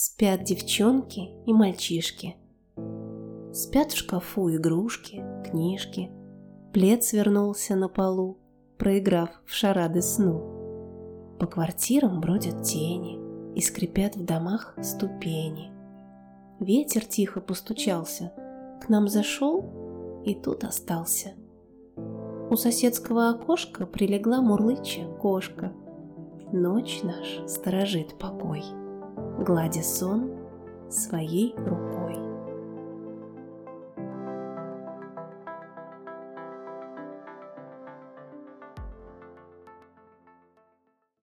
Спят девчонки и мальчишки. Спят в шкафу игрушки, книжки. Плед свернулся на полу, проиграв в шарады сну. По квартирам бродят тени и скрипят в домах ступени. Ветер тихо постучался, к нам зашел и тут остался. У соседского окошка прилегла мурлыча кошка. Ночь наш сторожит покой гладя сон своей рукой.